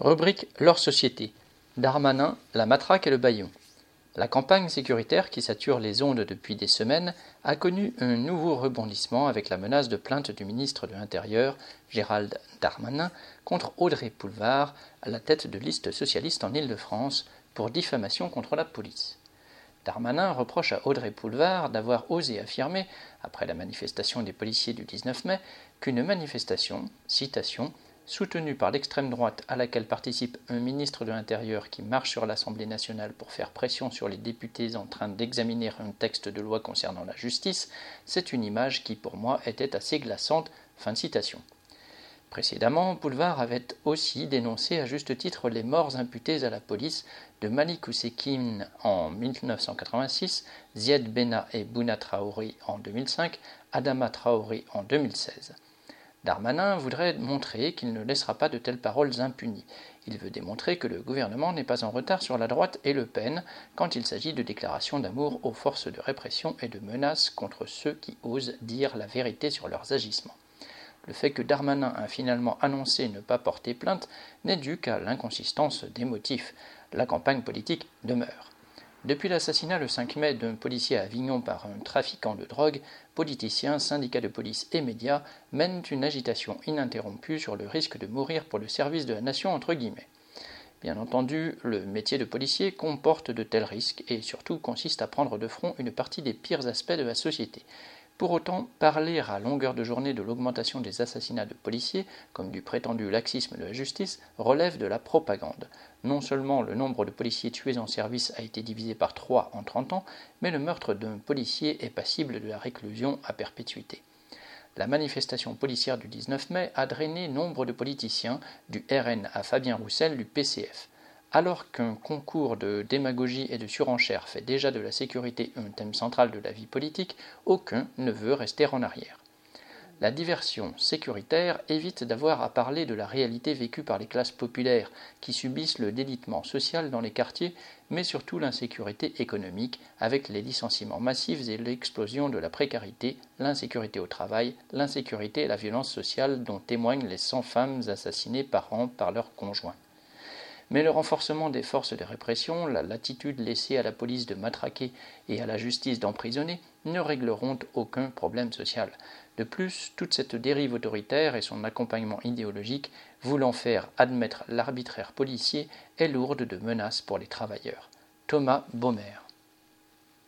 Rubrique Leur société. Darmanin, la matraque et le baillon. La campagne sécuritaire qui sature les ondes depuis des semaines a connu un nouveau rebondissement avec la menace de plainte du ministre de l'Intérieur, Gérald Darmanin, contre Audrey Poulevard, à la tête de liste socialiste en Île-de-France, pour diffamation contre la police. Darmanin reproche à Audrey Poulevard d'avoir osé affirmer, après la manifestation des policiers du 19 mai, qu'une manifestation, citation, soutenue par l'extrême droite à laquelle participe un ministre de l'Intérieur qui marche sur l'Assemblée nationale pour faire pression sur les députés en train d'examiner un texte de loi concernant la justice, c'est une image qui pour moi était assez glaçante. Fin de citation. Précédemment, Boulevard avait aussi dénoncé à juste titre les morts imputées à la police de Malik Oussekine en 1986, Zied Bena et Bouna Traoré en 2005, Adama Traoré en 2016. Darmanin voudrait montrer qu'il ne laissera pas de telles paroles impunies. Il veut démontrer que le gouvernement n'est pas en retard sur la droite et Le Pen quand il s'agit de déclarations d'amour aux forces de répression et de menaces contre ceux qui osent dire la vérité sur leurs agissements. Le fait que Darmanin a finalement annoncé ne pas porter plainte n'est dû qu'à l'inconsistance des motifs. La campagne politique demeure. Depuis l'assassinat le 5 mai d'un policier à Avignon par un trafiquant de drogue, politiciens, syndicats de police et médias mènent une agitation ininterrompue sur le risque de mourir pour le service de la nation entre guillemets. Bien entendu, le métier de policier comporte de tels risques et surtout consiste à prendre de front une partie des pires aspects de la société. Pour autant, parler à longueur de journée de l'augmentation des assassinats de policiers, comme du prétendu laxisme de la justice, relève de la propagande. Non seulement le nombre de policiers tués en service a été divisé par trois en 30 ans, mais le meurtre d'un policier est passible de la réclusion à perpétuité. La manifestation policière du 19 mai a drainé nombre de politiciens, du RN à Fabien Roussel du PCF. Alors qu'un concours de démagogie et de surenchère fait déjà de la sécurité un thème central de la vie politique, aucun ne veut rester en arrière. La diversion sécuritaire évite d'avoir à parler de la réalité vécue par les classes populaires qui subissent le délitement social dans les quartiers, mais surtout l'insécurité économique avec les licenciements massifs et l'explosion de la précarité, l'insécurité au travail, l'insécurité et la violence sociale dont témoignent les 100 femmes assassinées par an par leurs conjoints. Mais le renforcement des forces de répression, la latitude laissée à la police de matraquer et à la justice d'emprisonner ne régleront aucun problème social. De plus, toute cette dérive autoritaire et son accompagnement idéologique, voulant faire admettre l'arbitraire policier, est lourde de menaces pour les travailleurs. Thomas Baumer